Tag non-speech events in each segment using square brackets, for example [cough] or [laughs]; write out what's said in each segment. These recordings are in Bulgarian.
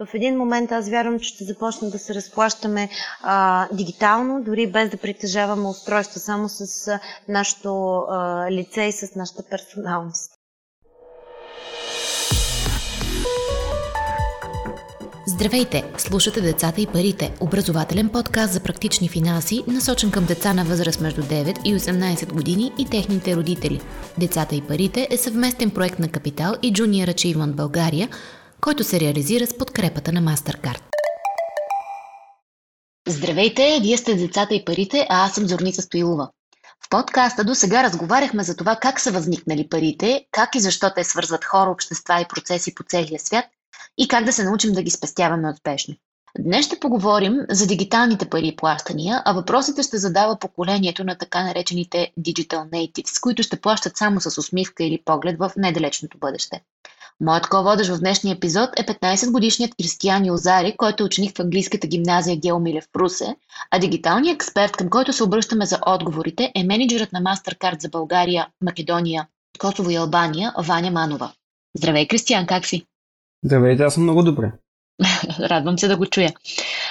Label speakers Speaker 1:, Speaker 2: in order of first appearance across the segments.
Speaker 1: В един момент аз вярвам, че ще започнем да се разплащаме а, дигитално, дори без да притежаваме устройство, само с а, нашето а, лице и с нашата персоналност.
Speaker 2: Здравейте! Слушате Децата и парите, образователен подкаст за практични финанси, насочен към деца на възраст между 9 и 18 години и техните родители. Децата и парите е съвместен проект на Капитал и Junior Achievement България, който се реализира с подкрепата на MasterCard. Здравейте! Вие сте Децата и парите, а аз съм Зорница Стоилова. В подкаста до сега разговаряхме за това как са възникнали парите, как и защо те свързват хора, общества и процеси по целия свят и как да се научим да ги спестяваме успешно. Днес ще поговорим за дигиталните пари и плащания, а въпросите ще задава поколението на така наречените Digital Natives, които ще плащат само с усмивка или поглед в недалечното бъдеще. Моят ко-водещ в днешния епизод е 15-годишният Кристиян Юзари, който е ученик в английската гимназия Геомиле в Прусе, а дигиталният експерт, към който се обръщаме за отговорите, е менеджерът на MasterCard за България, Македония, Косово и Албания, Ваня Манова. Здравей, Кристиян, как си?
Speaker 3: Здравейте, аз съм много добре. [laughs]
Speaker 2: Радвам се да го чуя.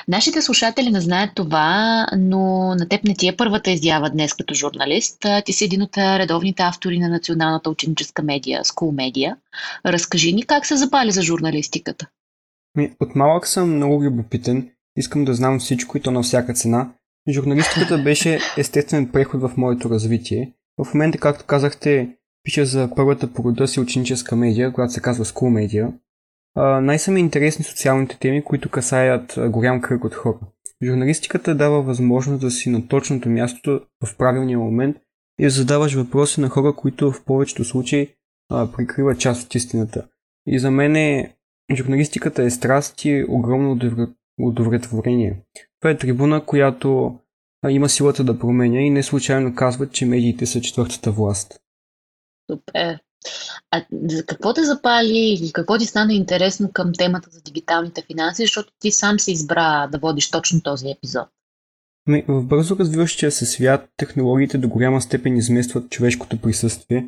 Speaker 2: Нашите слушатели не знаят това, но на теб не ти е първата изява днес като журналист. Ти си един от редовните автори на националната ученическа медия, School Media. Разкажи ни как се запали за журналистиката.
Speaker 3: От малък съм много любопитен. Искам да знам всичко и то на всяка цена. Журналистиката беше естествен преход в моето развитие. В момента, както казахте, пиша за първата порода си ученическа медия, която се казва School Media – най-са ми интересни социалните теми, които касаят голям кръг от хора. Журналистиката дава възможност да си на точното място в правилния момент и да задаваш въпроси на хора, които в повечето случаи прикриват част от истината. И за мен е, журналистиката е страст и огромно удовлетворение. Това е трибуна, която има силата да променя и не случайно казват, че медиите са четвъртата власт.
Speaker 2: Супер. А за какво те запали или какво ти стана интересно към темата за дигиталните финанси, защото ти сам си избра да водиш точно този епизод?
Speaker 3: Ами, в бързо развиващия се свят технологиите до голяма степен изместват човешкото присъствие,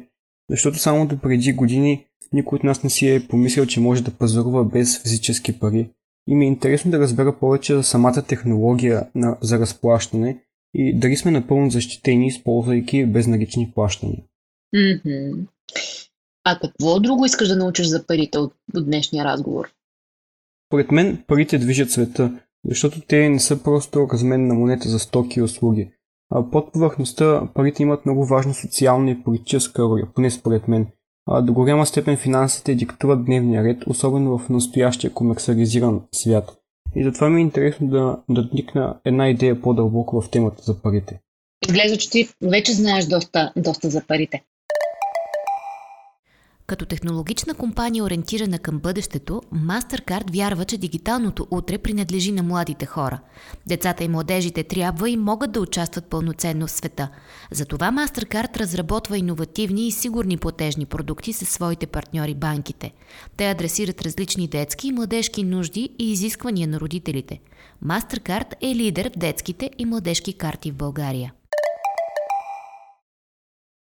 Speaker 3: защото само до преди години никой от нас не си е помислил, че може да пазарува без физически пари. И ми е интересно да разбера повече за самата технология на, за разплащане и дали сме напълно защитени, използвайки безналични плащания.
Speaker 2: Mm-hmm. А какво друго искаш да научиш за парите от, от днешния разговор?
Speaker 3: Поред мен парите движат света, защото те не са просто размен на монета за стоки и услуги. А под повърхността парите имат много важна социална и политическа роля, поне според мен. А до голяма степен финансите диктуват дневния ред, особено в настоящия комерциализиран свят. И затова ми е интересно да, да вникна една идея по-дълбоко в темата за парите.
Speaker 2: Изглежда, че ти вече знаеш доста, доста за парите. Като технологична компания, ориентирана към бъдещето, MasterCard вярва, че дигиталното утре принадлежи на младите хора. Децата и младежите трябва и могат да участват пълноценно в света. Затова MasterCard разработва иновативни и сигурни платежни продукти със своите партньори банките. Те адресират различни детски и младежки нужди и изисквания на родителите. MasterCard е лидер в детските и младежки карти в България.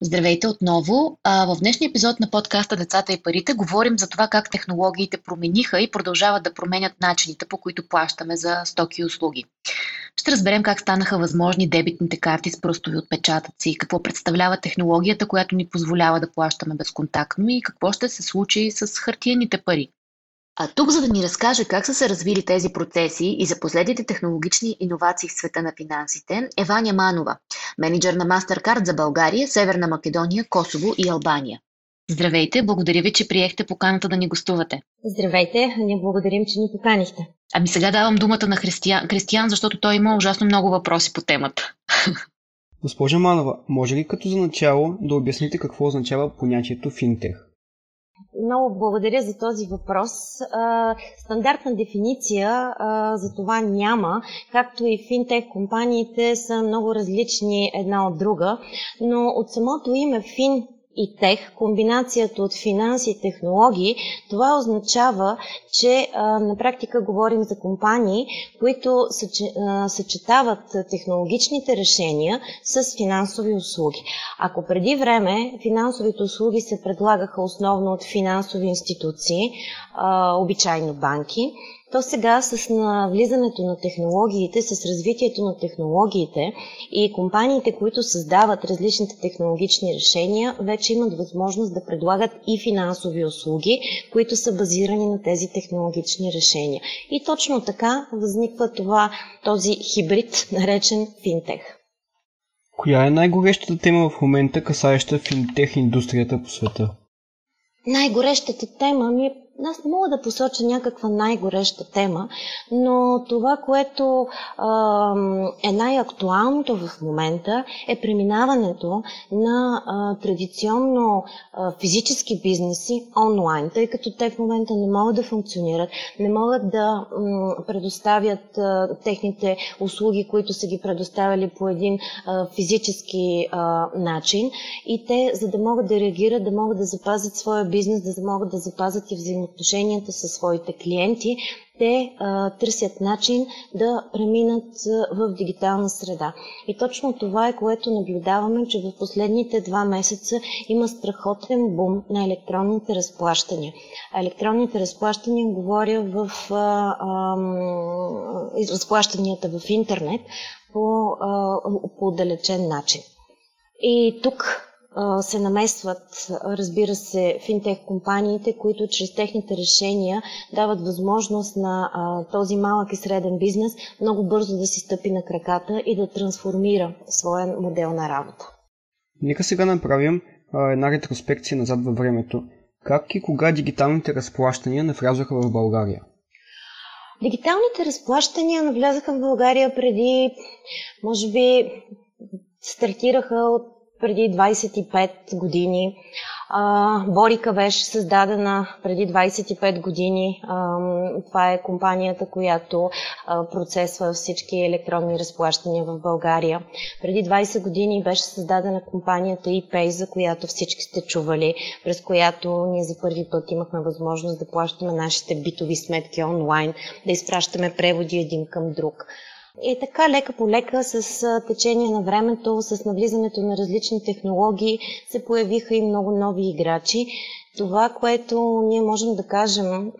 Speaker 2: Здравейте отново. В днешния епизод на подкаста Децата и парите говорим за това как технологиите промениха и продължават да променят начините по които плащаме за стоки и услуги. Ще разберем как станаха възможни дебитните карти с пръстови отпечатъци, какво представлява технологията, която ни позволява да плащаме безконтактно и какво ще се случи с хартиените пари. А тук, за да ни разкаже как са се развили тези процеси и за последните технологични иновации в света на финансите, е Ваня Манова, менеджер на MasterCard за България, Северна Македония, Косово и Албания. Здравейте, благодаря ви, че приехте поканата да ни гостувате.
Speaker 1: Здравейте, ние благодарим, че ни поканихте.
Speaker 2: Ами сега давам думата на Християн, Християн защото той има ужасно много въпроси по темата.
Speaker 3: Госпожа Манова, може ли като за начало да обясните какво означава понятието финтех?
Speaker 1: Много благодаря за този въпрос. Стандартна дефиниция за това няма, както и финтех компаниите са много различни една от друга, но от самото име фин и тех, комбинацията от финанси и технологии, това означава, че а, на практика говорим за компании, които съчетават технологичните решения с финансови услуги. Ако преди време финансовите услуги се предлагаха основно от финансови институции, а, обичайно банки, то сега с навлизането на технологиите, с развитието на технологиите и компаниите, които създават различните технологични решения, вече имат възможност да предлагат и финансови услуги, които са базирани на тези технологични решения. И точно така възниква това, този хибрид, наречен финтех.
Speaker 3: Коя е най-горещата тема в момента, касаеща финтех индустрията по света?
Speaker 1: Най-горещата тема ми е аз не мога да посоча някаква най-гореща тема, но това, което а, е най-актуалното в момента е преминаването на а, традиционно а, физически бизнеси онлайн, тъй като те в момента не могат да функционират, не могат да м, предоставят а, техните услуги, които са ги предоставили по един а, физически а, начин. И те, за да могат да реагират, да могат да запазят своя бизнес, да могат да запазят и взаимодействието взаимоотношенията със своите клиенти, те а, търсят начин да преминат в дигитална среда. И точно това е, което наблюдаваме, че в последните два месеца има страхотен бум на електронните разплащания. Електронните разплащания говоря в а, а, разплащанията в интернет по, а, по отдалечен начин. И тук се намесват, разбира се, финтех компаниите, които чрез техните решения дават възможност на този малък и среден бизнес много бързо да си стъпи на краката и да трансформира своя модел на работа.
Speaker 3: Нека сега направим една ретроспекция назад във времето. Как и кога дигиталните разплащания навлязоха в България?
Speaker 1: Дигиталните разплащания навлязаха в България преди, може би, стартираха от преди 25 години. Борика беше създадена преди 25 години. Това е компанията, която процесва всички електронни разплащания в България. Преди 20 години беше създадена компанията ePay, за която всички сте чували, през която ние за първи път имахме възможност да плащаме нашите битови сметки онлайн, да изпращаме преводи един към друг. И така, лека по лека, с течение на времето, с навлизането на различни технологии, се появиха и много нови играчи. Това, което ние можем да кажем,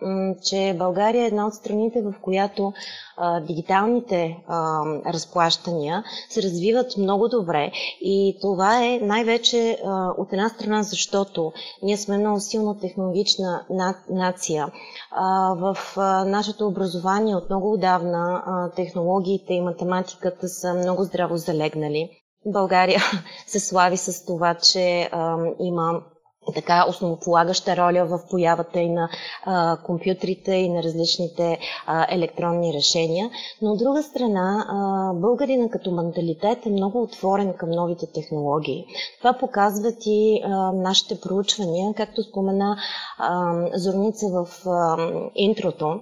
Speaker 1: че България е една от страните, в която а, дигиталните а, разплащания се развиват много добре и това е най-вече а, от една страна, защото ние сме много силно технологична на, нация. А, в а, нашето образование от много отдавна а, технологиите и математиката са много здраво залегнали. България [laughs] се слави с това, че а, има така основополагаща роля в появата и на а, компютрите и на различните а, електронни решения. Но от друга страна, а, българина като менталитет е много отворен към новите технологии. Това показват и а, нашите проучвания, както спомена а, Зорница в а, интрото.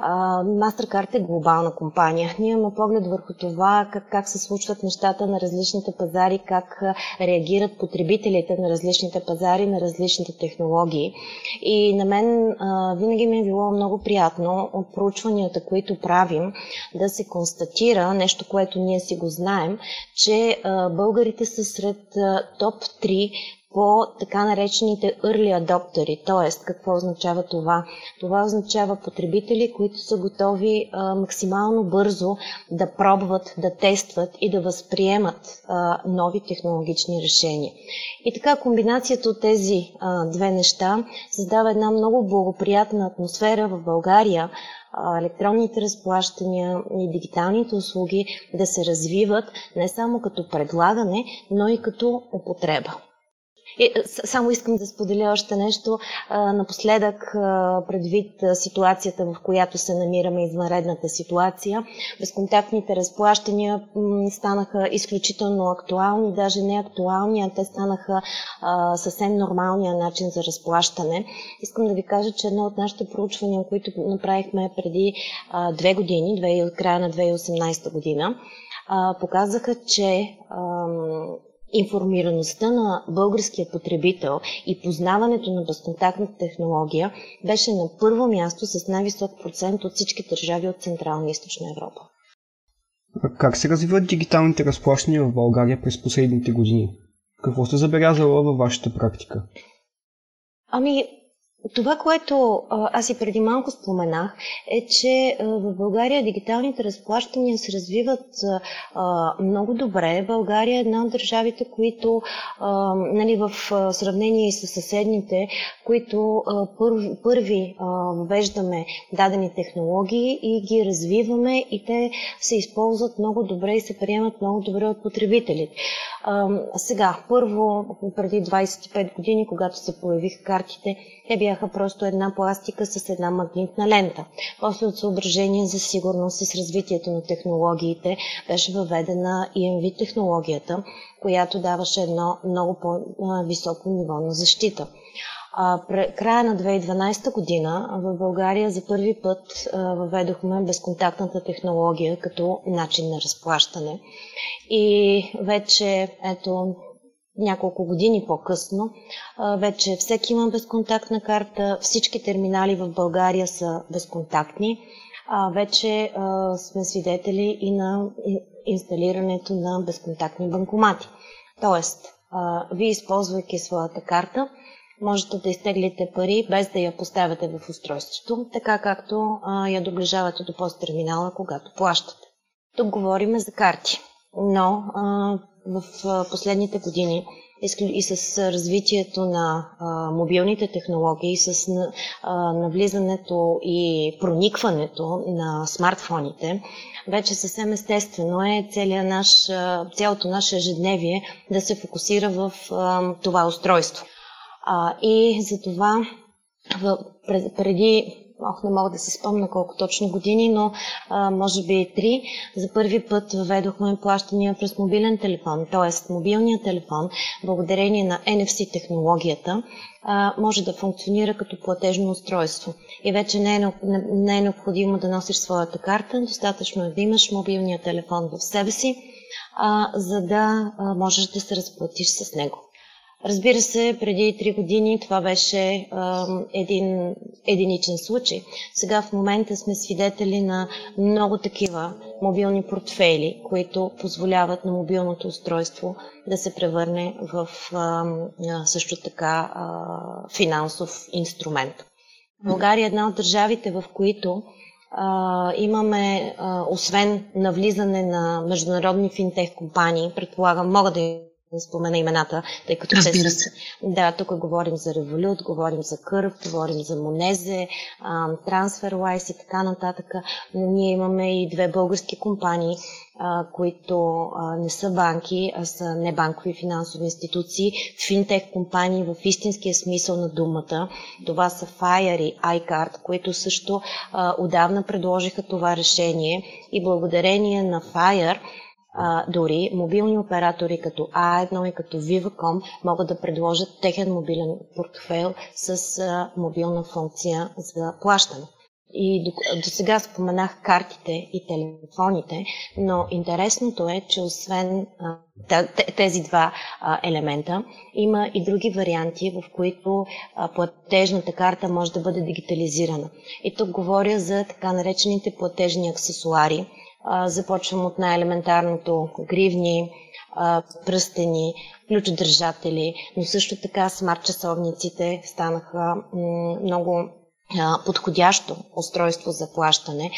Speaker 1: MasterCard е глобална компания. Ние имаме поглед върху това как, как се случват нещата на различните пазари, как реагират потребителите на различните пазари, на различните технологии. И на мен а, винаги ми е било много приятно от проучванията, които правим, да се констатира нещо, което ние си го знаем, че а, българите са сред а, топ 3 по така наречените early adopteri. Т.е. какво означава това? Това означава потребители, които са готови а, максимално бързо да пробват, да тестват и да възприемат а, нови технологични решения. И така комбинацията от тези а, две неща създава една много благоприятна атмосфера в България, електронните разплащания и дигиталните услуги да се развиват не само като предлагане, но и като употреба. И, само искам да споделя още нещо. А, напоследък, а, предвид ситуацията, в която се намираме, извънредната ситуация, безконтактните разплащания м, станаха изключително актуални, даже не актуални, а те станаха а, съвсем нормалния начин за разплащане. Искам да ви кажа, че едно от нашите проучвания, които направихме преди а, две години, две, края на 2018 година, а, показаха, че а, информираността на българския потребител и познаването на безконтактната технология беше на първо място с най-висок процент от всички държави от Централна и Източна Европа.
Speaker 3: Как се развиват дигиталните разплащания в България през последните години? Какво сте забелязала във вашата практика?
Speaker 1: Ами, Това, което аз и преди малко споменах, е, че в България дигиталните разплащания се развиват много добре. България е една от държавите, които нали, в сравнение с съседните, които първи ввеждаме дадени технологии и ги развиваме и те се използват много добре и се приемат много добре от потребителите. Сега, първо, преди 25 години, когато се появиха картите, те бяха просто една пластика с една магнитна лента. После от съображение за сигурност и с развитието на технологиите беше въведена EMV технологията, която даваше едно много по-високо ниво на защита. А, края на 2012 година в България за първи път а, въведохме безконтактната технология като начин на разплащане. И вече, ето, няколко години по-късно, вече всеки има безконтактна карта, всички терминали в България са безконтактни. Вече сме свидетели и на инсталирането на безконтактни банкомати. Тоест, вие използвайки своята карта, можете да изтеглите пари без да я поставяте в устройството, така както я доближавате до посттерминала, когато плащате. Тук говорим за карти, но в последните години и с развитието на мобилните технологии, с навлизането и проникването на смартфоните, вече съвсем естествено е наш, цялото наше ежедневие да се фокусира в това устройство. И за това преди ох, не мога да се спомня колко точно години, но а, може би три, за първи път въведохме плащания през мобилен телефон, т.е. мобилният телефон, благодарение на NFC технологията, а, може да функционира като платежно устройство. И вече не е, не е необходимо да носиш своята карта, достатъчно е да имаш мобилния телефон в себе си, а, за да а, можеш да се разплатиш с него. Разбира се, преди три години това беше а, един единичен случай. Сега в момента сме свидетели на много такива мобилни портфели, които позволяват на мобилното устройство да се превърне в а, също така а, финансов инструмент. България е една от държавите, в които а, имаме, а, освен навлизане на международни финтех компании, предполагам, мога да да спомена имената, тъй като
Speaker 2: Разбира се.
Speaker 1: Да, тук говорим за Револют, говорим за Кърв, говорим за Монезе, TransferWise и така нататък. Но ние имаме и две български компании, а, които а, не са банки, а са небанкови финансови институции, финтех компании в истинския смисъл на думата. Това са Fire и iCard, които също а, отдавна предложиха това решение и благодарение на Fire а, дори мобилни оператори като A1 и като Viva.com могат да предложат техен мобилен портфейл с а, мобилна функция за плащане. И до, до сега споменах картите и телефоните, но интересното е, че освен а, тези два а, елемента, има и други варианти, в които а, платежната карта може да бъде дигитализирана. И тук говоря за така наречените платежни аксесуари, започвам от най-елементарното гривни, пръстени, ключодържатели, но също така смарт часовниците станаха много подходящо устройство за плащане.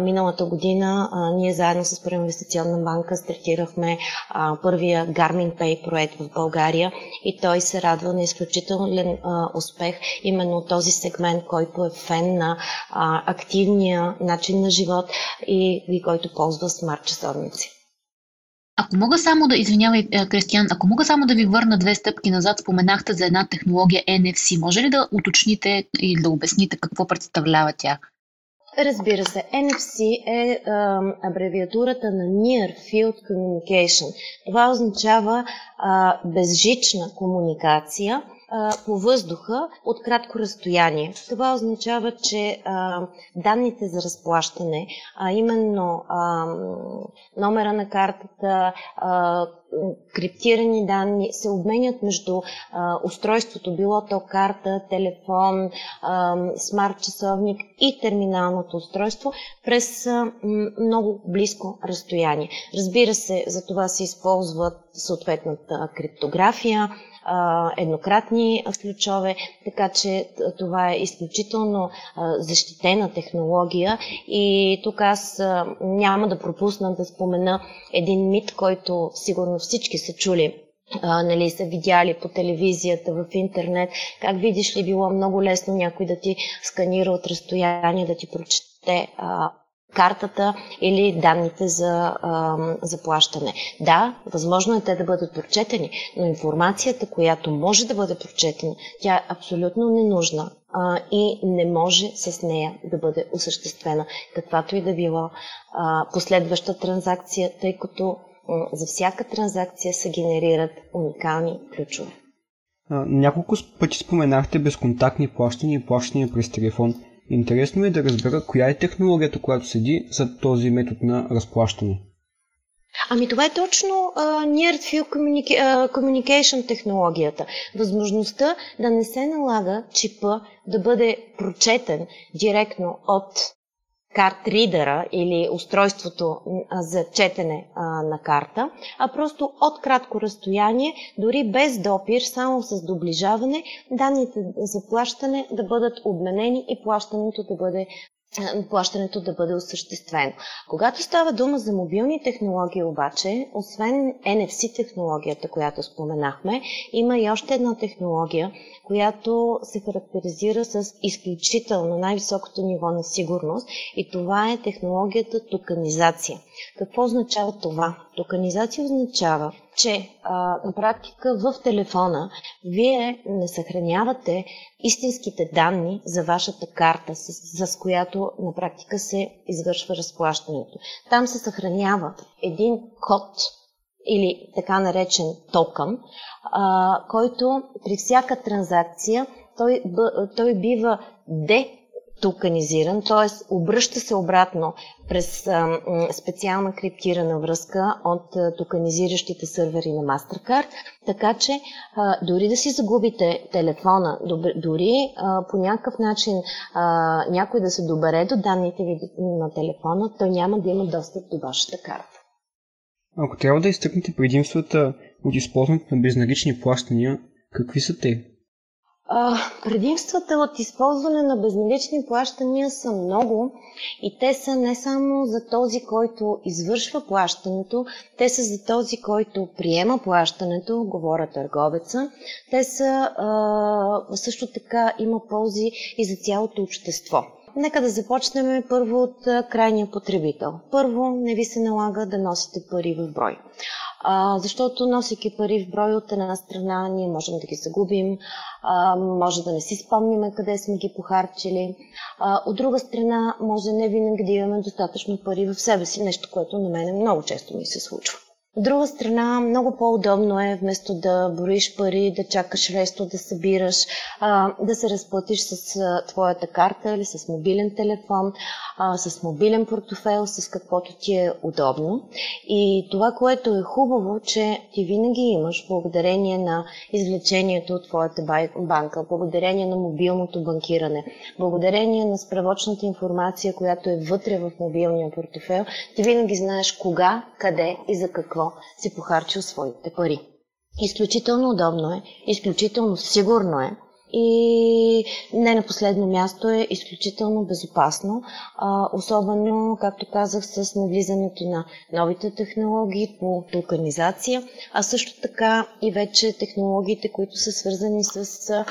Speaker 1: Миналата година ние заедно с Първа инвестиционна банка стартирахме първия Garmin Pay проект в България и той се радва на изключителен успех именно този сегмент, който е фен на активния начин на живот и, и който ползва смарт часовници.
Speaker 2: Ако мога само да, извинявай, е, Кристиан, ако мога само да ви върна две стъпки назад, споменахте за една технология NFC. Може ли да уточните и да обясните какво представлява тя?
Speaker 1: Разбира се, NFC е а, абревиатурата на Near Field Communication. Това означава а, безжична комуникация – по въздуха от кратко разстояние. Това означава, че данните за разплащане, а именно номера на картата, криптирани данни се обменят между устройството, било то карта, телефон, смарт часовник и терминалното устройство през много близко разстояние. Разбира се, за това се използват съответната криптография, еднократни ключове, така че това е изключително защитена технология. И тук аз няма да пропусна да спомена един мит, който сигурно всички са чули. А, нали, са видяли по телевизията, в интернет, как видиш ли било много лесно някой да ти сканира от разстояние, да ти прочете а, картата или данните за заплащане. Да, възможно е те да бъдат прочетени, но информацията, която може да бъде прочетена, тя е абсолютно ненужна и не може с нея да бъде осъществена каквато и да било а, последваща транзакция, тъй като за всяка транзакция се генерират уникални ключове.
Speaker 3: няколко пъти споменахте безконтактни плащания и плащания през телефон. Интересно е да разбера коя е технологията, която седи за този метод на разплащане.
Speaker 1: Ами това е точно uh, Near Field communica- Communication технологията. Възможността да не се налага чипа да бъде прочетен директно от карт-ридера или устройството за четене на карта, а просто от кратко разстояние, дори без допир, само с доближаване, данните за плащане да бъдат обменени и плащането да бъде плащането да бъде осъществено. Когато става дума за мобилни технологии обаче, освен NFC технологията, която споменахме, има и още една технология, която се характеризира с изключително най-високото ниво на сигурност и това е технологията токанизация. Какво означава това? Токанизация означава, че а, на практика в телефона вие не съхранявате истинските данни за вашата карта, с, с която на практика се извършва разплащането. Там се съхранява един код, или така наречен токен, а, който при всяка транзакция той, той бива де токенизиран, т.е. обръща се обратно през специална криптирана връзка от а, токенизиращите сървъри на MasterCard, така че дори да си загубите телефона, дори по някакъв начин някой да се добере до данните ви на телефона, той няма да има достъп до вашата карта.
Speaker 3: Ако трябва да изтъкнете предимствата от използването на безналични плащания, какви са те?
Speaker 1: А, предимствата от използване на безналични плащания са много и те са не само за този, който извършва плащането, те са за този, който приема плащането, говоря търговеца. Те са а, също така има ползи и за цялото общество. Нека да започнем първо от крайния потребител. Първо, не ви се налага да носите пари в брой. А, защото носейки пари в брой от една страна, ние можем да ги загубим, а, може да не си спомниме къде сме ги похарчили. А, от друга страна, може не винаги да имаме достатъчно пари в себе си, нещо, което на мен много често ми се случва. От друга страна, много по-удобно е вместо да броиш пари, да чакаш ресто, да събираш, да се разплатиш с твоята карта или с мобилен телефон, с мобилен портофел, с каквото ти е удобно. И това, което е хубаво, че ти винаги имаш, благодарение на извлечението от твоята банка, благодарение на мобилното банкиране, благодарение на справочната информация, която е вътре в мобилния портофел, ти винаги знаеш кога, къде и за какво си похарчил своите пари. Изключително удобно е, изключително сигурно е и не на последно място е изключително безопасно, особено, както казах, с навлизането на новите технологии по токанизация, а също така и вече технологиите, които са свързани с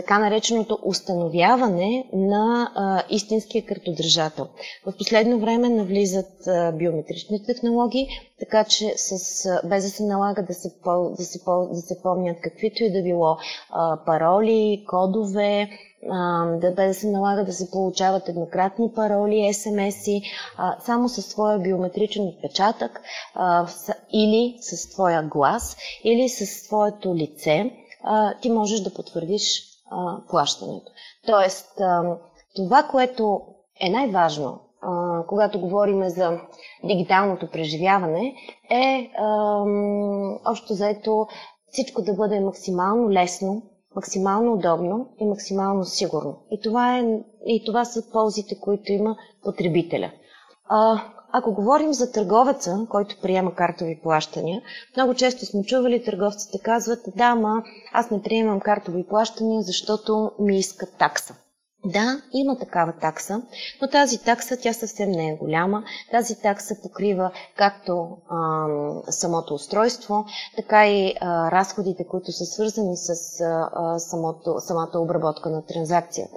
Speaker 1: така нареченото установяване на а, истинския картодържател. В последно време навлизат а, биометрични технологии, така че с, без да се налага да се, пол, да, се, пол, да се помнят каквито и да било а, пароли, кодове, да без да се налага да се получават еднократни пароли, СМС-и, само със своя биометричен отпечатък а, с, или с твоя глас, или с твоето лице, а, ти можеш да потвърдиш плащането. Тоест, това, което е най-важно, когато говорим за дигиталното преживяване, е общо заето всичко да бъде максимално лесно, максимално удобно и максимално сигурно. И това, е, и това са ползите, които има потребителя. Ако говорим за търговеца, който приема картови плащания, много често сме чували търговците казват, да, ма аз не приемам картови плащания, защото ми искат такса. Да, има такава такса, но тази такса тя съвсем не е голяма. Тази такса покрива както а, самото устройство, така и а, разходите, които са свързани с а, самото, самата обработка на транзакцията.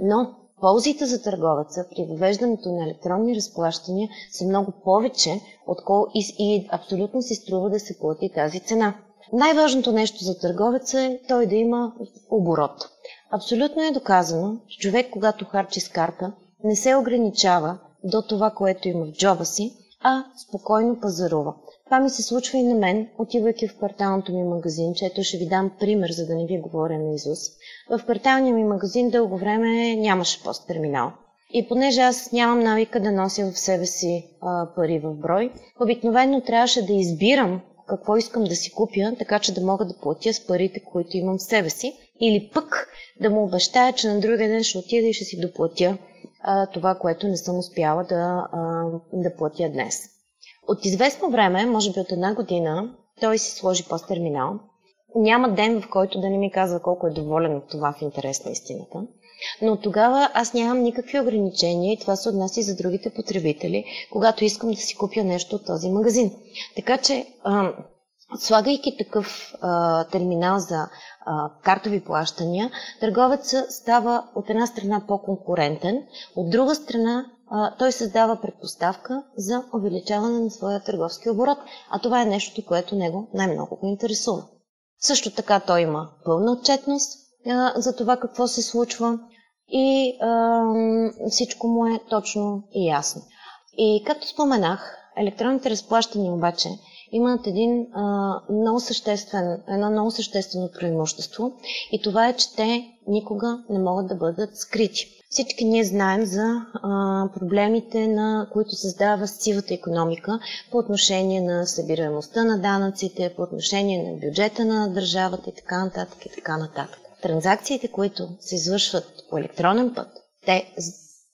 Speaker 1: Но ползите за търговеца при въвеждането на електронни разплащания са много повече, отколко и, и абсолютно си струва да се плати тази цена. Най-важното нещо за търговеца е той да има оборот. Абсолютно е доказано, че човек, когато харчи с карта, не се ограничава до това, което има в джоба си, а спокойно пазарува. Това ми се случва и на мен, отивайки в кварталното ми магазин, чето ще ви дам пример, за да не ви говоря на Изус. В кварталния ми магазин дълго време нямаше посттерминал. И понеже аз нямам навика да нося в себе си а, пари в брой, обикновено трябваше да избирам какво искам да си купя, така че да мога да платя с парите, които имам в себе си, или пък да му обещая, че на другия ден ще отида и ще си доплатя а, това, което не съм успяла да, а, да платя днес. От известно време, може би от една година, той си сложи посттерминал. Няма ден, в който да не ми казва колко е доволен от това в интерес на истината. Но тогава аз нямам никакви ограничения и това се отнася и за другите потребители, когато искам да си купя нещо от този магазин. Така че, слагайки такъв а, терминал за а, картови плащания, търговецът става от една страна по-конкурентен, от друга страна а, той създава предпоставка за увеличаване на своя търговски оборот, а това е нещото, което него най-много го интересува. Също така той има пълна отчетност а, за това какво се случва и а, всичко му е точно и ясно. И както споменах, електронните разплащания обаче имат един а, много съществен, едно много съществено преимущество и това е, че те никога не могат да бъдат скрити. Всички ние знаем за а, проблемите, на които създава сивата економика по отношение на събираемостта на данъците, по отношение на бюджета на държавата и така нататък и така нататък. Транзакциите, които се извършват по електронен път, те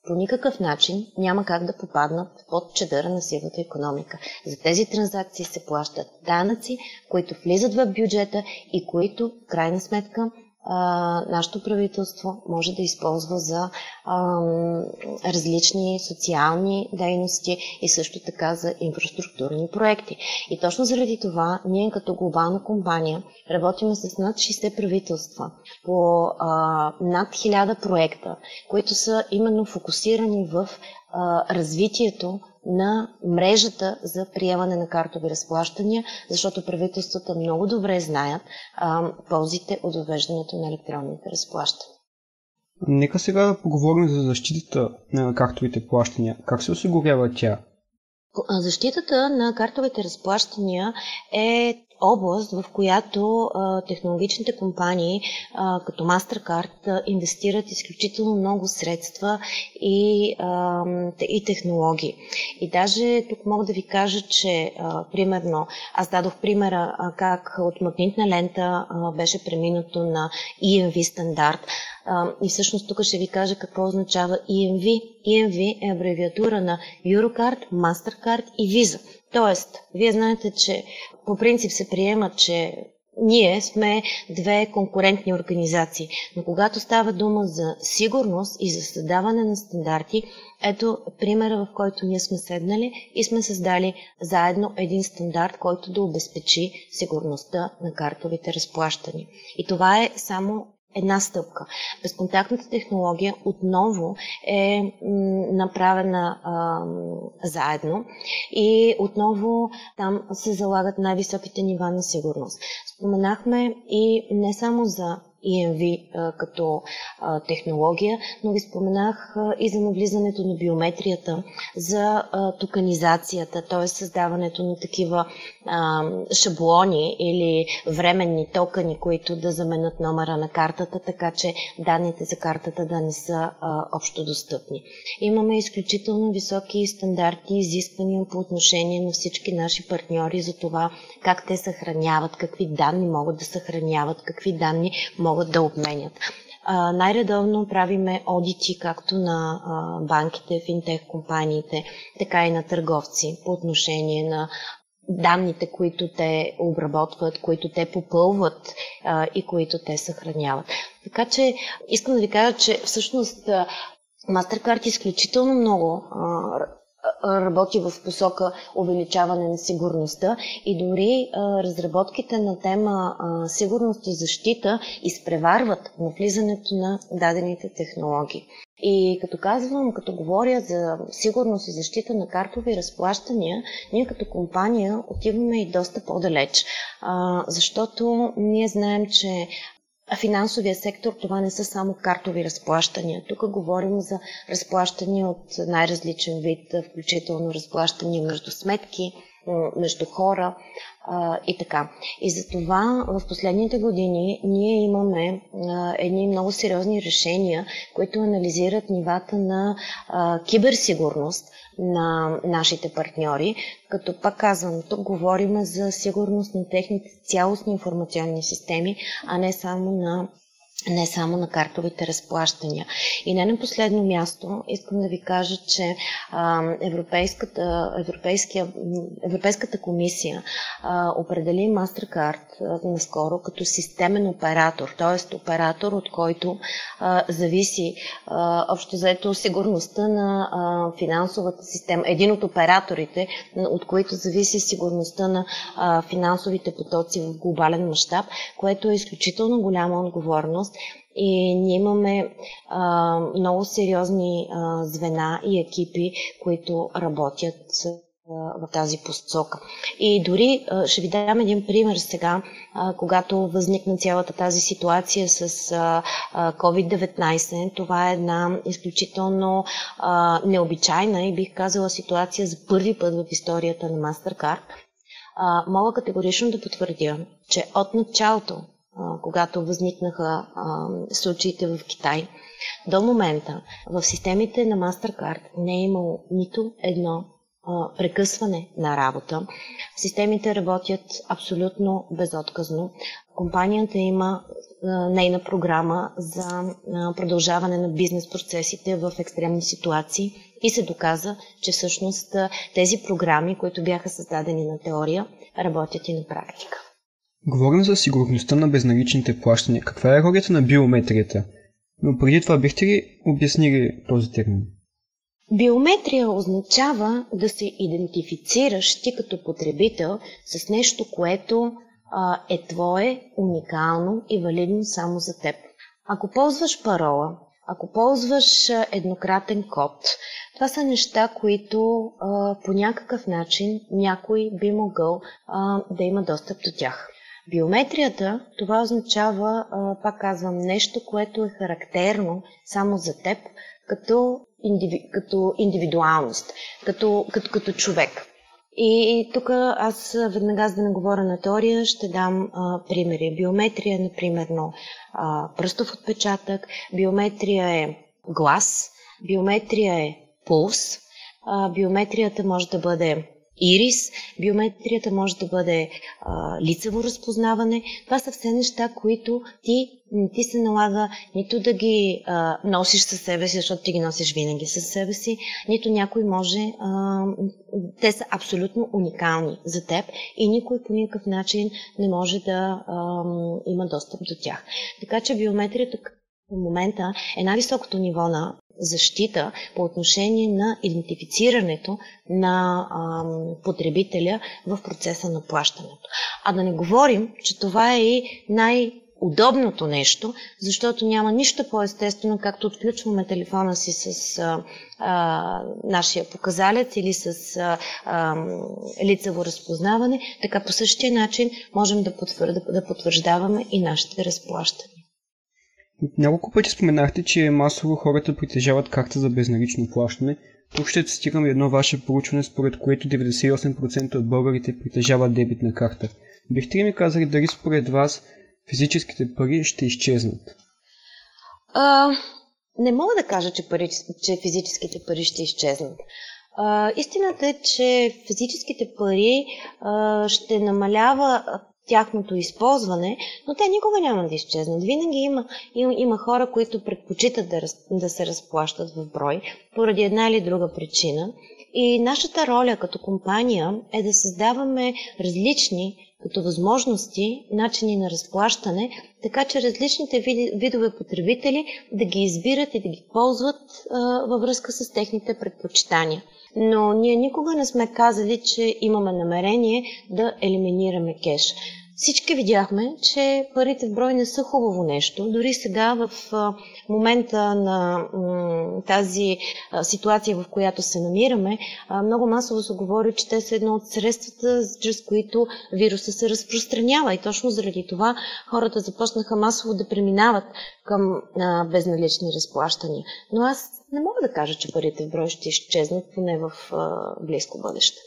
Speaker 1: по никакъв начин няма как да попаднат под чедъра на сивата економика. За тези транзакции се плащат данъци, които влизат в бюджета и които, в крайна сметка, а, нашето правителство може да използва за а, различни социални дейности и също така за инфраструктурни проекти. И точно заради това ние като глобална компания работиме с над 60 правителства по а, над 1000 проекта, които са именно фокусирани в развитието на мрежата за приемане на картови разплащания, защото правителствата много добре знаят а, ползите от въвеждането на електронните разплащания.
Speaker 3: Нека сега да поговорим за защитата на картовите плащания. Как се осигурява тя?
Speaker 1: Защитата на картовите разплащания е област, в която а, технологичните компании а, като MasterCard а, инвестират изключително много средства и, а, и технологии. И даже тук мога да ви кажа, че а, примерно аз дадох примера а, как от магнитна лента а, беше преминато на EMV стандарт. А, и всъщност тук ще ви кажа какво означава EMV. EMV е абревиатура на Eurocard, MasterCard и Visa. Тоест, вие знаете, че по принцип се приема, че ние сме две конкурентни организации, но когато става дума за сигурност и за създаване на стандарти, ето примера, в който ние сме седнали и сме създали заедно един стандарт, който да обезпечи сигурността на картовите разплащания. И това е само една стъпка. Безконтактната технология отново е направена а, заедно и отново там се залагат най-високите нива на сигурност. Споменахме и не само за EMV а, като технология, но ви споменах и за навлизането на биометрията, за токанизацията, т.е. създаването на такива шаблони или временни токани, които да заменят номера на картата, така че данните за картата да не са общо достъпни. Имаме изключително високи стандарти и изисквания по отношение на всички наши партньори за това как те съхраняват, какви данни могат да съхраняват, какви данни могат да обменят. Най-редовно правиме одити както на а, банките, финтех компаниите, така и на търговци по отношение на данните, които те обработват, които те попълват и които те съхраняват. Така че искам да ви кажа, че всъщност MasterCard изключително много а, работи в посока увеличаване на сигурността и дори разработките на тема сигурност и защита изпреварват навлизането на дадените технологии. И като казвам, като говоря за сигурност и защита на картови разплащания, ние като компания отиваме и доста по-далеч, защото ние знаем, че финансовия сектор това не са само картови разплащания. Тук говорим за разплащания от най-различен вид, включително разплащания между сметки, между хора и така. И за това в последните години ние имаме едни много сериозни решения, които анализират нивата на киберсигурност на нашите партньори, като пак казвам, тук говорим за сигурност на техните цялостни информационни системи, а не само на не само на картовите разплащания. И не на последно място, искам да ви кажа, че а, Европейската, Европейската комисия определи MasterCard наскоро като системен оператор, т.е. оператор, от който зависи общо заето сигурността на финансовата система, един от операторите, от които зависи сигурността на финансовите потоци в глобален мащаб, което е изключително голяма отговорност дейност и ние имаме а, много сериозни а, звена и екипи, които работят в тази посока. И дори ще ви дам един пример сега, когато възникна цялата тази ситуация с COVID-19. Това е една изключително необичайна и бих казала ситуация за първи път в историята на MasterCard. Мога категорично да потвърдя, че от началото когато възникнаха случаите в Китай. До момента в системите на MasterCard не е имало нито едно прекъсване на работа. Системите работят абсолютно безотказно. Компанията има нейна програма за продължаване на бизнес процесите в екстремни ситуации и се доказа, че всъщност тези програми, които бяха създадени на теория, работят и на практика.
Speaker 3: Говорим за сигурността на безналичните плащания. Каква е ролята на биометрията? Но преди това бихте ли обяснили този термин?
Speaker 1: Биометрия означава да се идентифицираш ти като потребител с нещо, което а, е твое, уникално и валидно само за теб. Ако ползваш парола, ако ползваш еднократен код, това са неща, които а, по някакъв начин някой би могъл а, да има достъп до тях. Биометрията, това означава, пак казвам, нещо, което е характерно само за теб, като, индиви, като индивидуалност, като, като, като човек. И тук аз веднага, за да не говоря на теория, ще дам а, примери. Биометрия, например, а, пръстов отпечатък, биометрия е глас, биометрия е пулс, а, биометрията може да бъде ирис, биометрията може да бъде а, лицево разпознаване. Това са все неща, които ти не ти се налага нито да ги а, носиш със себе си, защото ти ги носиш винаги със себе си, нито някой може. А, те са абсолютно уникални за теб и никой по никакъв начин не може да а, има достъп до тях. Така че биометрията в момента е най-високото ниво на защита по отношение на идентифицирането на а, потребителя в процеса на плащането. А да не говорим, че това е и най- удобното нещо, защото няма нищо по-естествено, както отключваме телефона си с а, а, нашия показалец или с а, а, лицево разпознаване, така по същия начин можем да, потвър... да потвърждаваме и нашите разплащания.
Speaker 3: Няколко пъти споменахте, че масово хората притежават карта за безналично плащане. Тук ще цитирам едно ваше проучване, според което 98% от българите притежават дебитна карта. Бихте ли ми казали дали според вас физическите пари ще изчезнат?
Speaker 1: А, не мога да кажа, че, пари, че физическите пари ще изчезнат. А, истината е, че физическите пари а, ще намалява тяхното използване, но те никога няма да изчезнат. Винаги има, има, има хора, които предпочитат да, раз, да се разплащат в брой поради една или друга причина. И нашата роля като компания е да създаваме различни като възможности, начини на разплащане, така че различните видове потребители да ги избират и да ги ползват а, във връзка с техните предпочитания. Но ние никога не сме казали, че имаме намерение да елиминираме кеш. Всички видяхме, че парите в брой не са хубаво нещо. Дори сега в момента на тази ситуация, в която се намираме, много масово се говори, че те са едно от средствата, чрез които вируса се разпространява. И точно заради това хората започнаха масово да преминават към безналични разплащания. Но аз не мога да кажа, че парите в брой ще изчезнат, поне в близко бъдеще.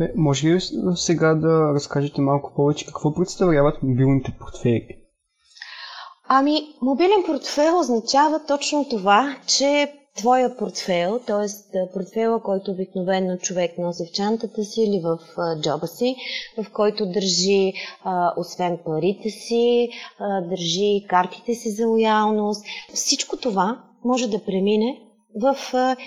Speaker 3: Е, може ли сега да разкажете малко повече какво представляват мобилните портфели?
Speaker 1: Ами, мобилен портфел означава точно това, че твоя портфел, т.е. портфела, който обикновено човек носи в чантата си или в джоба си, в който държи а, освен парите си, държи картите си за лоялност. Всичко това може да премине в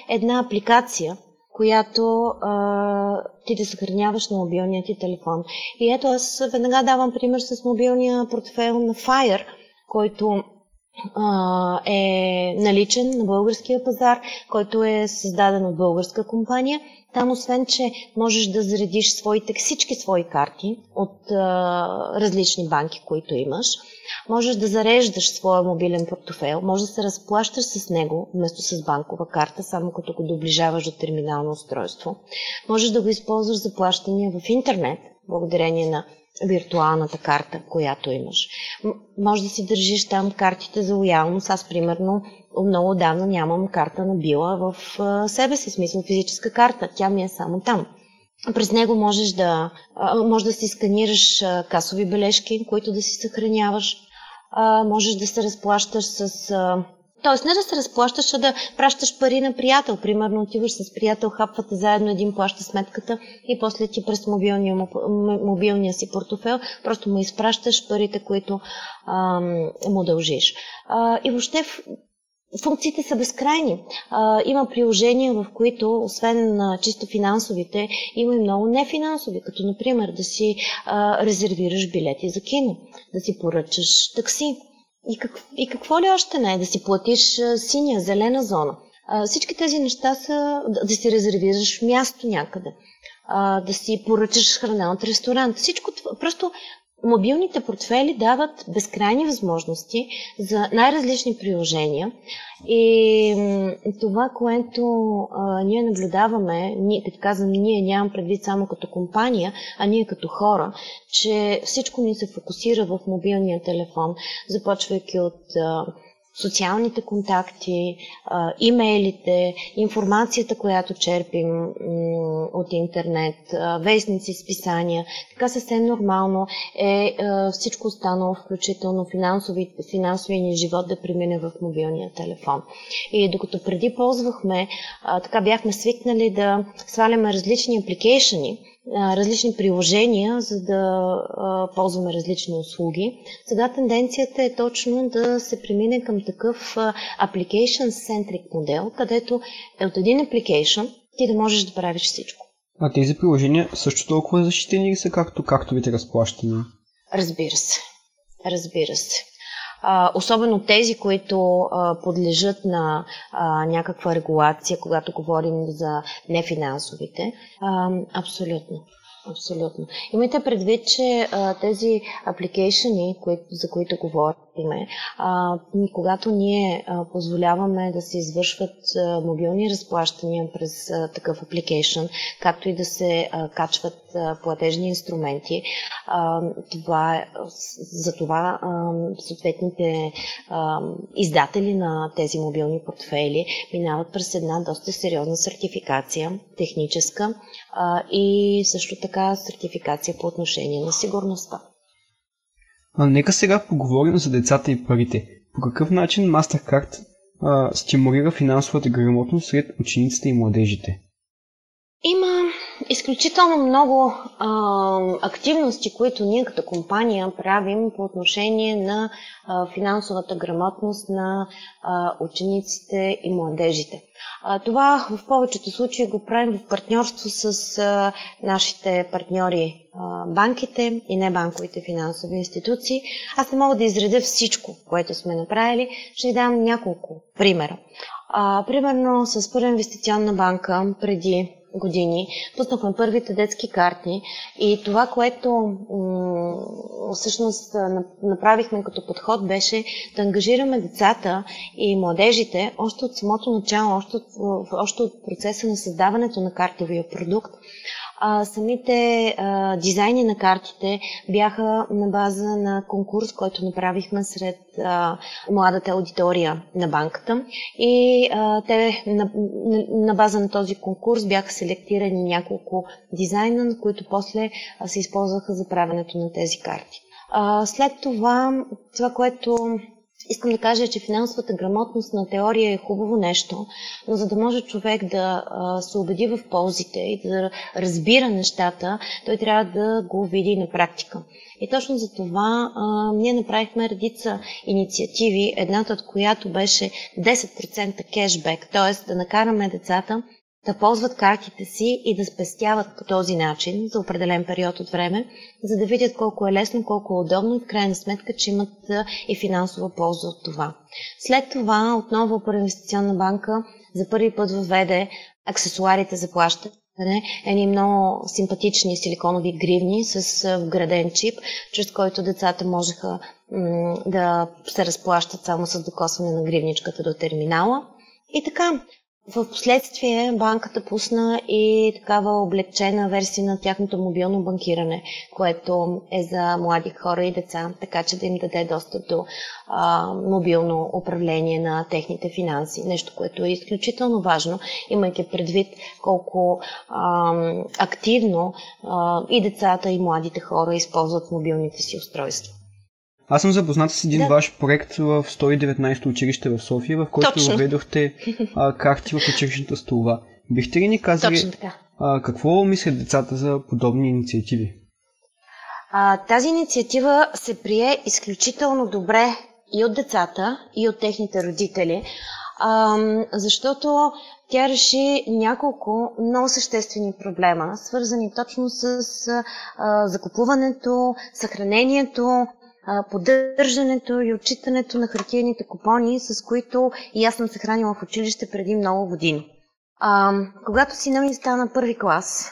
Speaker 1: една апликация, която а, ти да съхраняваш на мобилния ти телефон. И ето аз веднага давам пример с мобилния портфел на Fire, който а, е наличен на българския пазар, който е създаден от българска компания. Там, освен, че можеш да заредиш своите, всички свои карти от а, различни банки, които имаш, можеш да зареждаш своя мобилен портофел, може да се разплащаш с него вместо с банкова карта, само като го доближаваш до терминално устройство. Можеш да го използваш за плащания в интернет, благодарение на виртуалната карта, която имаш. Може да си държиш там картите за лоялност. Аз, примерно, много давно нямам карта на била в себе си, смисъл физическа карта. Тя ми е само там. През него можеш да, може да си сканираш касови бележки, които да си съхраняваш. Можеш да се разплащаш с Тоест не да се разплащаш, а да пращаш пари на приятел. Примерно отиваш с приятел, хапвате заедно, един плаща сметката и после ти през мобилния, мобилния си портофел просто му изпращаш парите, които ам, му дължиш. А, и въобще Функциите са безкрайни. А, има приложения, в които, освен на чисто финансовите, има и много нефинансови, като например да си а, резервираш билети за кино, да си поръчаш такси, и, как, и какво ли още не е? Да си платиш синя, зелена зона. А, всички тези неща са да, да си резервираш място някъде, а, да си поръчаш храна от ресторант. Всичко това, просто Мобилните портфели дават безкрайни възможности за най-различни приложения и това, което а, ние наблюдаваме, ние, като казвам ние, нямам предвид само като компания, а ние като хора, че всичко ни се фокусира в мобилния телефон, започвайки от а, социалните контакти, имейлите, информацията, която черпим от интернет, вестници, списания. Така съвсем нормално е всичко останало, включително финансови, финансовия ни живот да премине в мобилния телефон. И докато преди ползвахме, така бяхме свикнали да сваляме различни апликейшени, различни приложения, за да ползваме различни услуги. Сега тенденцията е точно да се премине към такъв application-centric модел, където е от един application ти да можеш да правиш всичко.
Speaker 3: А тези приложения също толкова защитени ли са, както, както ви те разплащани?
Speaker 1: Разбира се. Разбира се особено тези, които подлежат на някаква регулация, когато говорим за нефинансовите. Абсолютно. Абсолютно. Имайте предвид, че а, тези апликейшени, за които говориме, а, когато ние а, позволяваме да се извършват а, мобилни разплащания през а, такъв апликейшн, както и да се а, качват а, платежни инструменти, а, това, за това а, съответните а, издатели на тези мобилни портфели минават през една доста сериозна сертификация, техническа а, и също така така сертификация по отношение на сигурността.
Speaker 3: А нека сега поговорим за децата и парите. По какъв начин MasterCard а, стимулира финансовата грамотност сред учениците и младежите?
Speaker 1: Има изключително много а, активности, които ние като компания правим по отношение на а, финансовата грамотност на а, учениците и младежите. А, това в повечето случаи го правим в партньорство с а, нашите партньори а, банките и небанковите финансови институции. Аз не мога да изредя всичко, което сме направили. Ще ви дам няколко примера. А, примерно с Първа инвестиционна банка преди години. Пуснахме първите детски карти и това, което м- всъщност направихме като подход беше да ангажираме децата и младежите още от самото начало, още от, още от процеса на създаването на картовия продукт, а, самите а, дизайни на картите бяха на база на конкурс, който направихме сред а, младата аудитория на банката. И а, те на, на база на този конкурс бяха селектирани няколко дизайна, които после а, се използваха за правенето на тези карти. А, след това, това, което Искам да кажа, че финансовата грамотност на теория е хубаво нещо, но за да може човек да се убеди в ползите и да разбира нещата, той трябва да го види на практика. И точно за това ние направихме редица инициативи, едната от която беше 10% кешбек, т.е. да накараме децата да ползват картите си и да спестяват по този начин за определен период от време, за да видят колко е лесно, колко е удобно и в крайна сметка, че имат и финансова полза от това. След това отново Първа инвестиционна банка за първи път въведе аксесуарите за плащане, едни много симпатични силиконови гривни с вграден чип, чрез който децата можеха да се разплащат само с докосване на гривничката до терминала. И така, в последствие банката пусна и такава облегчена версия на тяхното мобилно банкиране, което е за млади хора и деца, така че да им даде достъп до а, мобилно управление на техните финанси. Нещо, което е изключително важно, имайки предвид колко а, активно а, и децата и младите хора използват мобилните си устройства.
Speaker 3: Аз съм запознат с един да. ваш проект в 119 училище в София, в който Точно. въведохте а, [laughs] карти в училищната столова. Бихте ли ни казали а, какво мислят децата за подобни инициативи?
Speaker 1: А, тази инициатива се прие изключително добре и от децата, и от техните родители, а, защото тя реши няколко много съществени проблема, свързани точно с а, закупуването, съхранението, поддържането и отчитането на хартиените купони, с които и аз съм се хранила в училище преди много години. А, когато сина ми стана първи клас,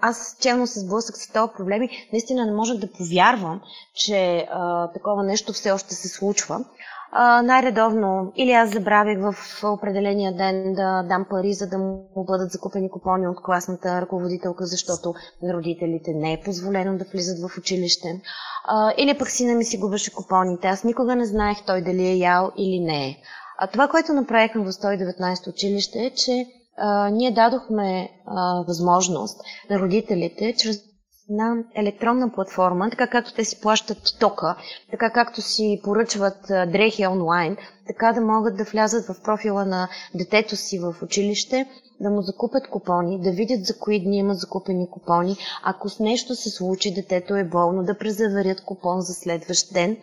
Speaker 1: аз челно се сблъсък с този проблеми. Наистина не можех да повярвам, че а, такова нещо все още се случва най-редовно или аз забравих в определения ден да дам пари, за да му бъдат закупени купони от класната ръководителка, защото на родителите не е позволено да влизат в училище. А, или пък сина ми си губеше купоните. Аз никога не знаех той дали е ял или не е. А това, което направихме в 119 училище е, че а, ние дадохме а, възможност на родителите чрез на електронна платформа, така както те си плащат тока, така както си поръчват дрехи онлайн, така да могат да влязат в профила на детето си в училище, да му закупят купони, да видят за кои дни имат закупени купони. Ако с нещо се случи, детето е болно, да презаверят купон за следващ ден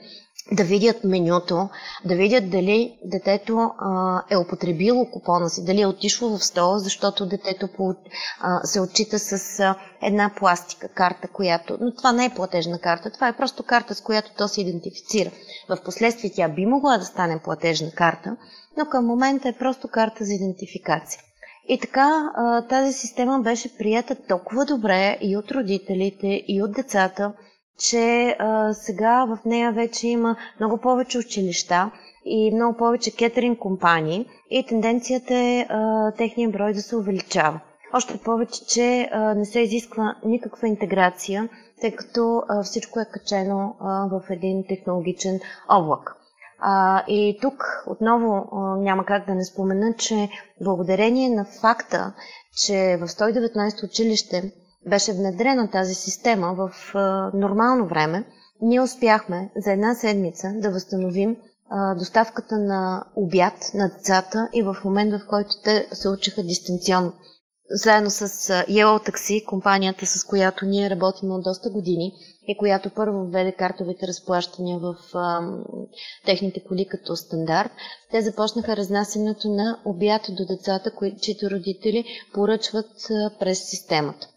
Speaker 1: да видят менюто, да видят дали детето а, е употребило купона си, дали е отишло в стола, защото детето по, а, се отчита с а, една пластика карта, която... Но това не е платежна карта, това е просто карта, с която то се идентифицира. В последствие тя би могла да стане платежна карта, но към момента е просто карта за идентификация. И така тази система беше прията толкова добре и от родителите, и от децата, че а, сега в нея вече има много повече училища и много повече кетеринг компании и тенденцията е а, техния брой да се увеличава. Още повече, че а, не се изисква никаква интеграция, тъй като а, всичко е качено а, в един технологичен облак. А, и тук отново а, няма как да не спомена, че благодарение на факта, че в 119 училище беше внедрена тази система в нормално време, ние успяхме за една седмица да възстановим доставката на обяд на децата и в момент, в който те се учиха дистанционно. заедно с Yellow Taxi, компанията с която ние работим от доста години и която първо введе картовите разплащания в а, техните коли като стандарт, те започнаха разнасянето на обяд до децата, кои, чието родители поръчват а, през системата.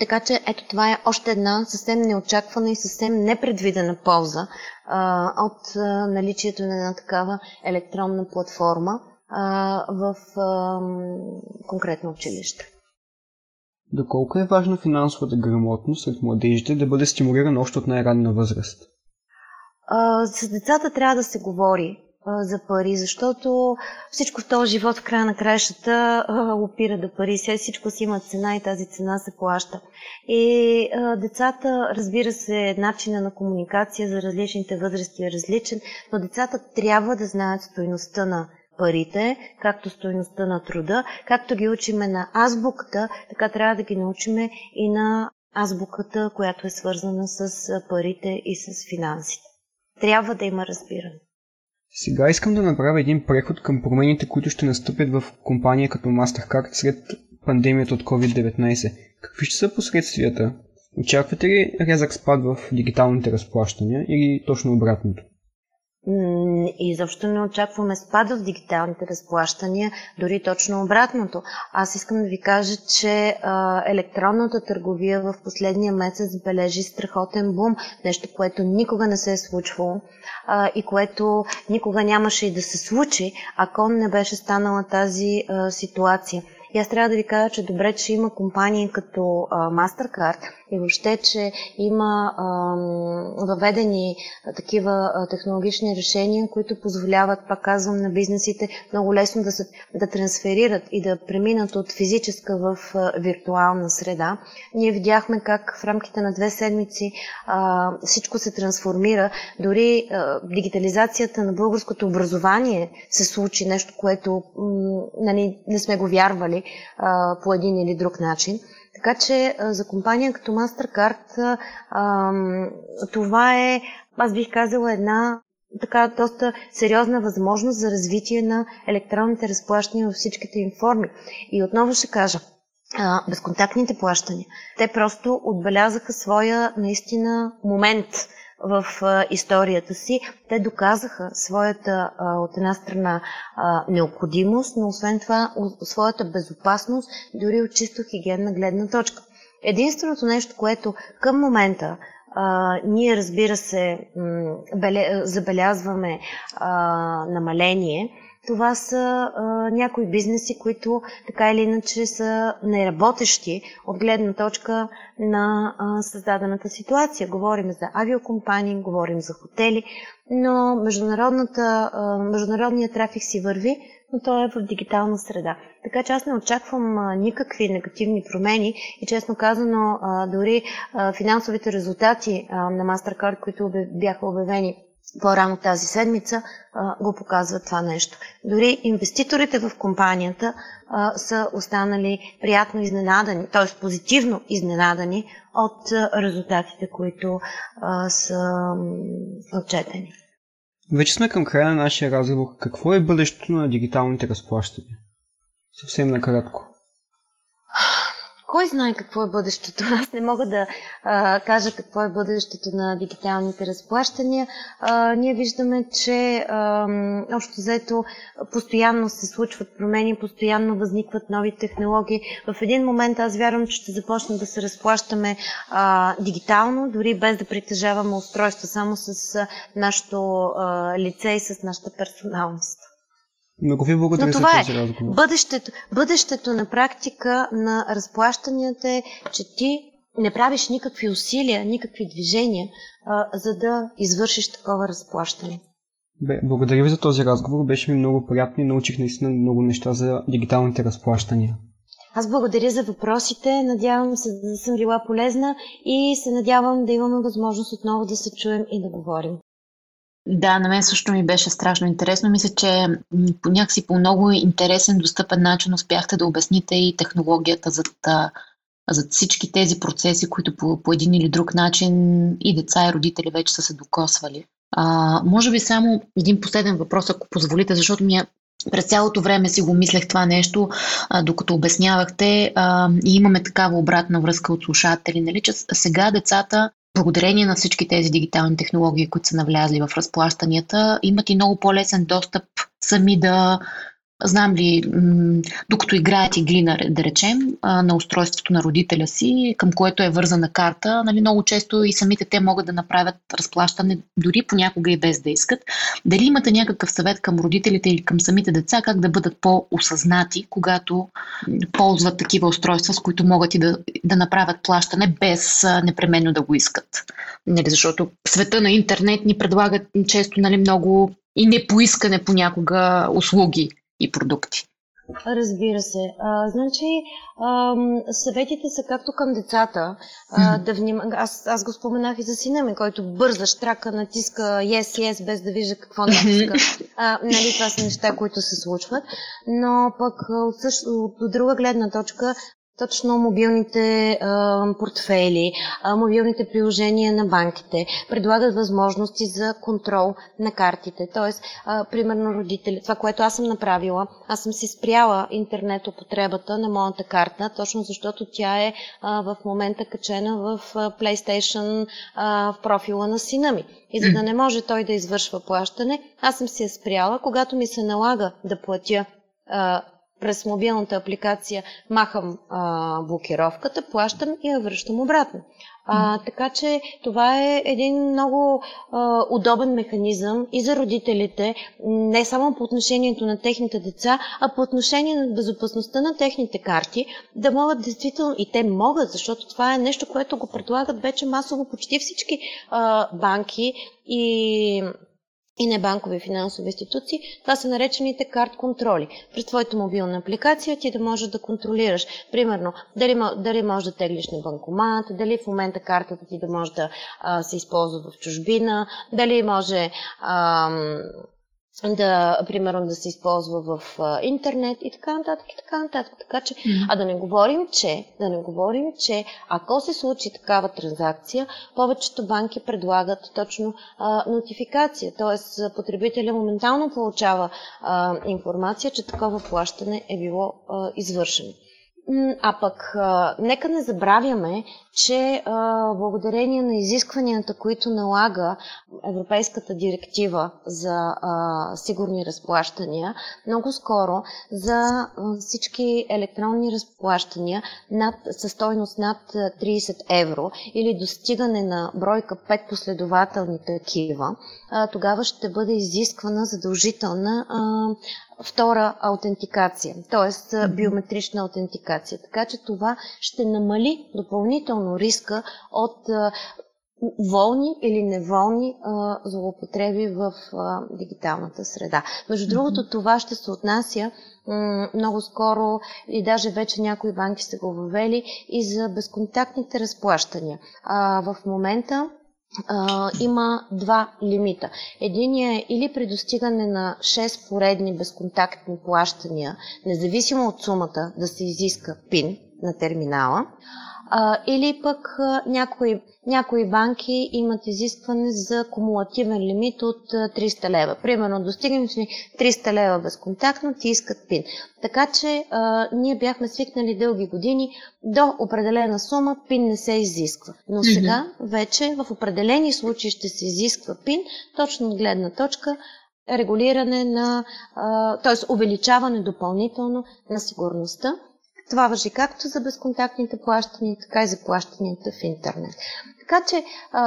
Speaker 1: Така че ето това е още една съвсем неочаквана и съвсем непредвидена полза а, от а, наличието на една такава електронна платформа а, в а, конкретно училище.
Speaker 3: Доколко е важна финансовата грамотност сред младежите да бъде стимулирана още от най-ранна възраст?
Speaker 1: А, с децата трябва да се говори за пари, защото всичко в този живот в края на краищата [laughs] опира до пари. Сега всичко си има цена и тази цена се плаща. И децата, разбира се, начина на комуникация за различните възрасти е различен, но децата трябва да знаят стоеността на парите, както стоеността на труда, както ги учиме на азбуката, така трябва да ги научиме и на азбуката, която е свързана с парите и с финансите. Трябва да има разбиране.
Speaker 3: Сега искам да направя един преход към промените, които ще настъпят в компания като MasterCard след пандемията от COVID-19. Какви ще са последствията? Очаквате ли рязък спад в дигиталните разплащания или точно обратното?
Speaker 1: И защо не очакваме спада в дигиталните разплащания, дори точно обратното. Аз искам да ви кажа, че а, електронната търговия в последния месец бележи страхотен бум, нещо, което никога не се е случвало а, и което никога нямаше и да се случи, ако не беше станала тази а, ситуация. И аз трябва да ви кажа, че добре, че има компании като а, MasterCard и въобще, че има въведени такива технологични решения, които позволяват, пак казвам, на бизнесите много лесно да, се, да трансферират и да преминат от физическа в виртуална среда. Ние видяхме как в рамките на две седмици всичко се трансформира. Дори дигитализацията на българското образование се случи, нещо, което нали, не сме го вярвали по един или друг начин. Така че за компания като MasterCard това е, аз бих казала, една така доста сериозна възможност за развитие на електронните разплащания във всичките им форми. И отново ще кажа, безконтактните плащания, те просто отбелязаха своя наистина момент в историята си. Те доказаха своята, от една страна, необходимост, но освен това своята безопасност, дори от чисто хигиенна гледна точка. Единственото нещо, което към момента а, ние, разбира се, м- беле, забелязваме а, намаление, това са а, някои бизнеси, които така или иначе са неработещи от гледна точка на а, създадената ситуация. Говорим за авиокомпании, говорим за хотели, но международната, а, международният трафик си върви, но той е в дигитална среда. Така че аз не очаквам а, никакви негативни промени и честно казано, а, дори а, финансовите резултати а, на MasterCard, които бяха обявени по-рано тази седмица а, го показва това нещо. Дори инвеститорите в компанията а, са останали приятно изненадани, т.е. позитивно изненадани от а, резултатите, които а, са отчетени.
Speaker 3: Вече сме към края на нашия разговор. Какво е бъдещето на дигиталните разплащания? Съвсем накратко.
Speaker 1: Кой знае какво е бъдещето? [laughs] Аз не мога да а, кажа какво е бъдещето на дигиталните разплащания. А, ние виждаме, че а, общо заето постоянно се случват промени, постоянно възникват нови технологии. В един момент аз вярвам, че ще започнем да се разплащаме а, дигитално, дори без да притежаваме устройство, само с а, нашето лице и с нашата персоналност.
Speaker 3: Много ви благодаря
Speaker 1: Но това
Speaker 3: за
Speaker 1: е.
Speaker 3: този разговор.
Speaker 1: Бъдещето, бъдещето на практика на разплащанията е, че ти не правиш никакви усилия, никакви движения, а, за да извършиш такова разплащане.
Speaker 3: Бе, благодаря ви за този разговор. Беше ми много приятно и научих наистина много неща за дигиталните разплащания.
Speaker 1: Аз благодаря за въпросите, надявам се да съм била полезна и се надявам да имаме възможност отново да се чуем и да говорим.
Speaker 2: Да, на мен също ми беше страшно интересно. Мисля, че по някакси по много интересен, достъпен начин успяхте да обясните и технологията за, за всички тези процеси, които по, по един или друг начин и деца и родители вече са се докосвали. А, може би само един последен въпрос, ако позволите, защото ми е през цялото време си го мислех това нещо, а, докато обяснявахте а, и имаме такава обратна връзка от слушатели, нали, че сега децата благодарение на всички тези дигитални технологии, които са навлязли в разплащанията, имат и много по-лесен достъп сами да знам ли, докато играят игри, да речем, на устройството на родителя си, към което е вързана карта, нали, много често и самите те могат да направят разплащане, дори понякога и без да искат. Дали имате някакъв съвет към родителите или към самите деца, как да бъдат по-осъзнати, когато ползват такива устройства, с които могат и да, да направят плащане без непременно да го искат? Нали, защото света на интернет ни предлагат често нали, много и непоискане понякога услуги и продукти.
Speaker 1: Разбира се. А, значи, а, съветите са както към децата. А, да вним... аз, аз го споменах и за сина ми, който бърза, штрака, натиска yes, yes, без да вижда какво натиска. А, нали, това са неща, които се случват. Но пък от, също, от друга гледна точка, точно мобилните а, портфели, а, мобилните приложения на банките предлагат възможности за контрол на картите. Тоест, а, примерно родители, това, което аз съм направила, аз съм си спряла интернет употребата на моята карта, точно защото тя е а, в момента качена в а, PlayStation а, в профила на сина ми. И за да не може той да извършва плащане, аз съм си я спряла, когато ми се налага да платя а, през мобилната апликация махам а, блокировката, плащам и я връщам обратно. А, така че това е един много а, удобен механизъм и за родителите, не само по отношението на техните деца, а по отношение на безопасността на техните карти, да могат действително, и те могат, защото това е нещо, което го предлагат вече масово почти всички а, банки и и небанкови финансови институции, това са наречените карт контроли. През твоята мобилна апликация ти да можеш да контролираш, примерно, дали, дали можеш да теглиш на банкомат, дали в момента картата ти да може да а, се използва в чужбина, дали може а, да, примерно, да се използва в а, интернет и така нататък, и така нататък. Така че, mm-hmm. а да не говорим, че, да не говорим, че ако се случи такава транзакция, повечето банки предлагат точно а, нотификация, т.е. потребителя моментално получава а, информация, че такова плащане е било а, извършено. А пък, нека не забравяме, че благодарение на изискванията, които налага Европейската директива за сигурни разплащания, много скоро за всички електронни разплащания над, със стойност над 30 евро или достигане на бройка 5 последователни такива, тогава ще бъде изисквана задължителна втора аутентикация, т.е. биометрична аутентикация. Така че това ще намали допълнително риска от волни или неволни а, злоупотреби в а, дигиталната среда. Между другото, това ще се отнася м- много скоро и даже вече някои банки са го въвели и за безконтактните разплащания. А, в момента а, има два лимита. Единият е или при достигане на 6 поредни безконтактни плащания, независимо от сумата, да се изиска пин на терминала, а, или пък а, някои, някои банки имат изискване за кумулативен лимит от 300 лева. Примерно, достигнем си 300 лева безконтактно, ти искат пин. Така че а, ние бяхме свикнали дълги години до определена сума пин не се изисква. Но сега вече в определени случаи ще се изисква пин, точно от гледна точка регулиране на, т.е. увеличаване допълнително на сигурността това въжи както за безконтактните плащания, така и за плащанията в интернет. Така че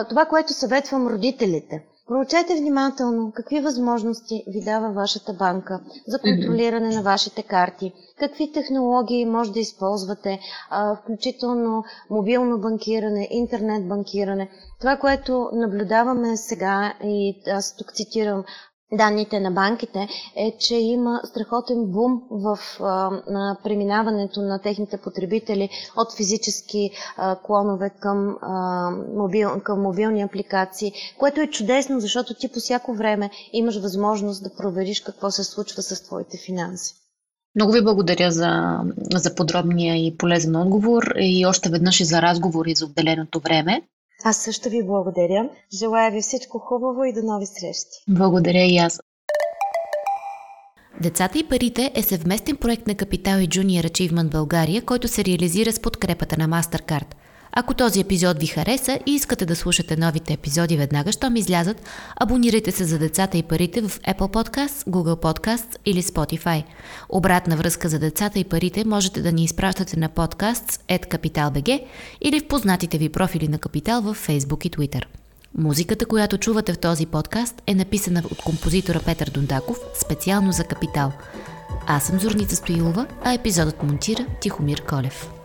Speaker 1: това, което съветвам родителите, проучете внимателно какви възможности ви дава вашата банка за контролиране на вашите карти, какви технологии може да използвате, включително мобилно банкиране, интернет банкиране. Това, което наблюдаваме сега, и аз тук цитирам данните на банките е, че има страхотен бум в а, на преминаването на техните потребители от физически а, клонове към, а, мобил, към мобилни апликации, което е чудесно, защото ти по всяко време имаш възможност да провериш какво се случва с твоите финанси.
Speaker 2: Много ви благодаря за, за подробния и полезен отговор и още веднъж и за разговор и за отделеното време.
Speaker 1: Аз също ви благодаря. Желая ви всичко хубаво и до нови срещи.
Speaker 2: Благодаря и аз.
Speaker 4: Децата и парите е съвместен проект на Капитал и Junior Achievement България, който се реализира с подкрепата на MasterCard. Ако този епизод ви хареса и искате да слушате новите епизоди веднага, щом излязат, абонирайте се за децата и парите в Apple Podcasts, Google Podcasts или Spotify. Обратна връзка за децата и парите можете да ни изпращате на podcasts.capital.bg или в познатите ви профили на Капитал в Facebook и Twitter. Музиката, която чувате в този подкаст е написана от композитора Петър Дондаков специално за Капитал. Аз съм Зорница Стоилова, а епизодът монтира Тихомир Колев.